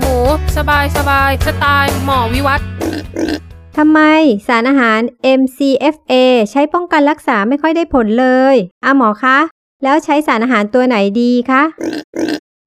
หมู สบายสบายสไตล์หมอวิวัฒน์ทำไมสารอาหาร MCFA ใช้ป้องกันรักษาไม่ค่อยได้ผลเลยอาหมอคะ แล้วใช้สารอาหารตัวไหนดีคะ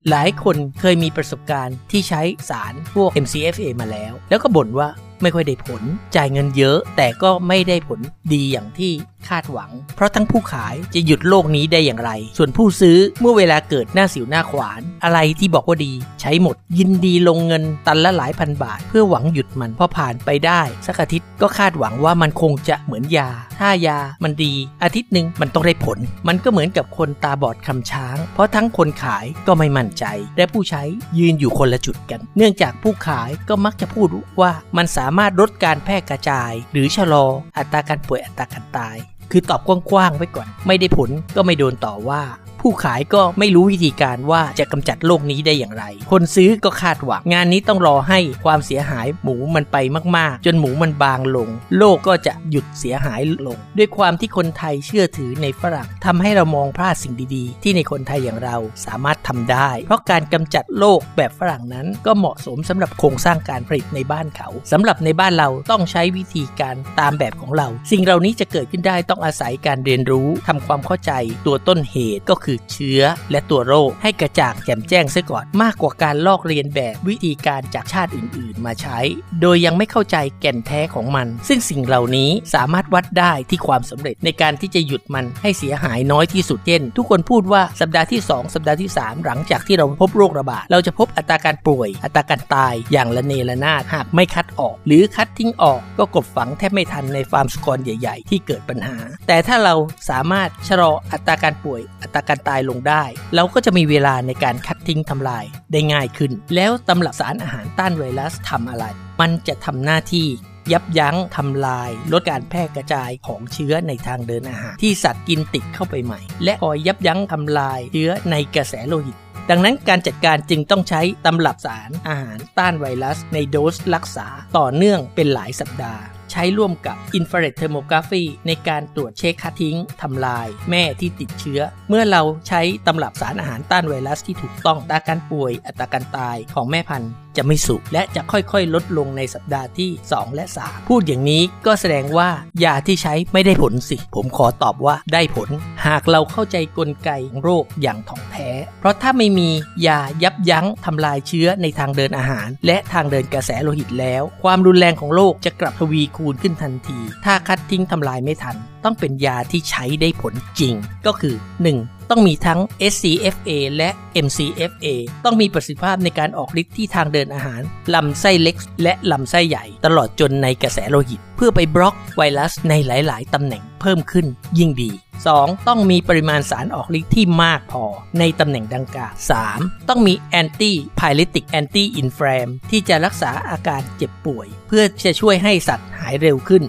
หลายคนเคยมีประสบการณ์ที่ใช้สารพวก MCFA มาแล้ว แล้วก็บ่นว่า ไม่ค่อยได้ผล จ่ายเงินเยอะ แต่ก็ไม่ได้ผลดีอย่างที่คาดหวัง เพราะทั้งผู้ขายจะหยุดโลกนี้ได้อย่างไร ส่วนผู้ซื้อเมื่อเวลาเกิดหน้าสิวหน้าขวาน อะไรที่บอกว่าดี ใช้หมด ยินดีลงเงินตันละหลายพันบาท เพื่อหวังหยุดมันพอผ่านไปได้ สักอาทิตย์ก็คาดหวังว่ามันคงจะเหมือนยา ถ้ายามันดี อาทิตย์หนึ่งมันต้องได้ผล มันก็เหมือนกับคนตาบอดคำช้าง เพราะทั้งคนขายก็ไม่มั่นใจและผู้ใช้ยืนอยู่คนละจุดกัน เนื่องจากผู้ขายก็มักจะพูดว่ามันสาามารถลดการแพร่กระจาย หรือชะลออัตราการป่วยอัตราการตาย คือตอบกว้างๆไว้ก่อน ไม่ได้ผลก็ไม่โดนต่อว่า ผู้ขายก็ไม่รู้วิธีการว่าจะกำจัดโรคนี้ได้อย่างไร คนซื้อก็คาดหวังงานนี้ต้องรอให้ความเสียหายหมูมันไปมากๆ จนหมูมันบางลง โลกก็จะหยุดเสียหายลง ด้วยความที่คนไทยเชื่อถือในฝรั่งทำให้เรามองพลาดสิ่งดีๆ ที่ในคนไทยอย่างเราสามารถทำได้ เพราะการกำจัดโรคแบบฝรั่งนั้น ก็เหมาะสมสำหรับโครงสร้างการผลิตในบ้านเขาสำหรับในบ้านเราต้องใช้วิธีการตามแบบของเรา สิ่งเหล่านี้จะเกิดขึ้นได้ต้องอาศัยการเรียนรู้ทำความเข้าใจตัวต้นเหตุก็คือเชื้อและตัวโรค ให้กระจ่างแจ่มแจ้งซะก่อนมากกว่าการลอกเรียนแบบวิธีการจากชาติอื่น ๆ มาใช้ โดยยังไม่เข้าใจแก่นแท้ของมัน ซึ่งสิ่งเหล่านี้สามารถวัดได้ที่ความสำเร็จในการที่จะหยุดมันให้เสียหายน้อยที่สุดเช่น ทุกคนพูดว่าสัปดาห์ที่ 2 สัปดาห์ที่ 3 หลังจากที่เราพบโรคระบาดเราจะพบอัตราการป่วย อัตราการตายอย่างละเนระนาดหากไม่คัดออก หรือคัดทิ้งออกก็กบฝังแทบไม่ทันในฟาร์มสกอรใหญ่ ๆ ที่เกิดปัญหา แต่ถ้าเราสามารถชะลออัตราการป่วย อัตราการการตายลงได้ เราก็จะมีเวลาในการคัดทิ้งทำลายได้ง่ายขึ้น แล้วตำรับสารอาหารต้านไวรัสทำอะไร มันจะทำหน้าที่ยับยั้งทำลาย ลดการแพร่กระจายของเชื้อในทางเดินอาหาร ที่สัตว์กินติดเข้าไปใหม่ และคอยยับยั้งทำลายเชื้อในกระแสโลหิต ดังนั้นการจัดการจึงต้องใช้ตำรับสารอาหารต้านไวรัสในโดสรักษาต่อเนื่องเป็นหลายสัปดาห์ ใช้ร่วมกับอินฟราเรดเทอร์โมกราฟีในการตรวจเช็คคัดทิ้งทำลาย แม่ที่ติดเชื้อ เมื่อเราใช้ตำรับสารอาหารต้านไวรัสที่ถูกต้องอัตราการป่วยอัตราการตายของแม่พันธุ์ จะไม่สุและจะค่อยๆ ลดลงในสัปดาห์ที่ 2 และ 3 พูดอย่างนี้ก็แสดงว่ายาที่ใช้ไม่ได้ผลสิ ผมขอตอบว่าได้ผล หากเราเข้าใจกลไกของโรคอย่างถ่องแท้ เพราะถ้าไม่มียายับยั้งทำลายเชื้อในทางเดินอาหาร และทางเดินกระแสโลหิตแล้ว ความรุนแรงของโรคจะกลับทวีคูณขึ้นทันที ถ้าคัดทิ้งทำลายไม่ทัน ต้องเป็นยาที่ใช้ได้ผลจริงก็คือ 1. ต้องมีทั้ง SCFA และ MCFA ต้องมีประสิทธิภาพในการออกฤทธิ์ที่ทางเดินอาหาร ลำไส้เล็ก และลำไส้ใหญ่ ตลอดจนในกระแสโลหิต เพื่อไปบล็อกไวรัสในหลาย ๆ ตำแหน่งเพิ่มขึ้นยิ่งดี 2. ต้องมีปริมาณสารออกฤทธิ์ที่มากพอในตำแหน่งดังกล่าว 3. ต้องมี antipyretic anti-inflam ที่จะรักษาอาการเจ็บป่วย เพื่อจะช่วยให้สัตว์หายเร็วขึ้น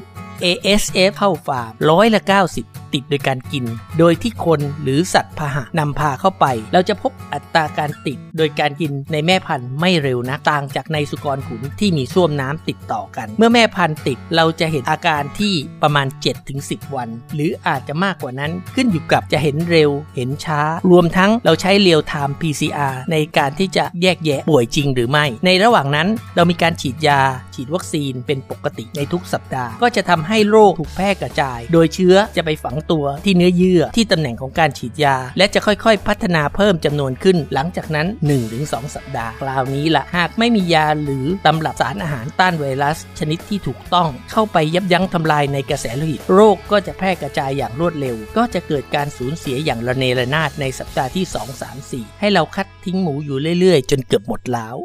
ASF เข้าฟาร์มร้อยละ90 ติดโดยการกิน โดยที่คนหรือสัตว์พาหะนำพาเข้าไป เราจะพบอัตราการติดโดยการกินในแม่พันธุ์ไม่เร็วนะต่างจากในสุกรขุนที่มีส้วมน้ำติดต่อกัน เมื่อแม่พันธุ์ติดเราจะเห็นอาการที่ประมาณ 7-10 วัน หรืออาจจะมากกว่านั้นขึ้นอยู่กับจะเห็นเร็ว เห็นช้า รวมทั้งเราใช้เรียลไทม์ PCR ในการที่จะแยกแยะป่วยจริงหรือไม่ ในระหว่างนั้นเรามีการฉีดยา ฉีดวัคซีนเป็นปกติในทุกสัปดาห์ ก็จะทำให้โรคถูกแพร่กระจาย โดยเชื้อจะไปฝังตัวที่เนื้อเยื่อที่ตำแหน่งของการฉีดยา และจะค่อยๆ พัฒนาเพิ่มจำนวนขึ้น หลังจากนั้น 1-2 สัปดาห์คราวนี้ละหากไม่มียาหรือตำรับสารอาหารต้านไวรัส ชนิดที่ถูกต้องเข้าไปยับยั้งทำลายในกระแสโลหิต โรคก็จะแพร่กระจายอย่างรวดเร็ว ก็จะเกิดการสูญเสียอย่างระเนระนาดในสัปดาห์ที่ 2 3 4 ให้เราคัดทิ้งหมูอยู่เรื่อยๆ จนเกือบหมดแล้ว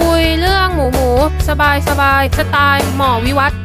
คุยเรื่องหมูหมู สบายสบายสไตล์หมอวิวัฒน์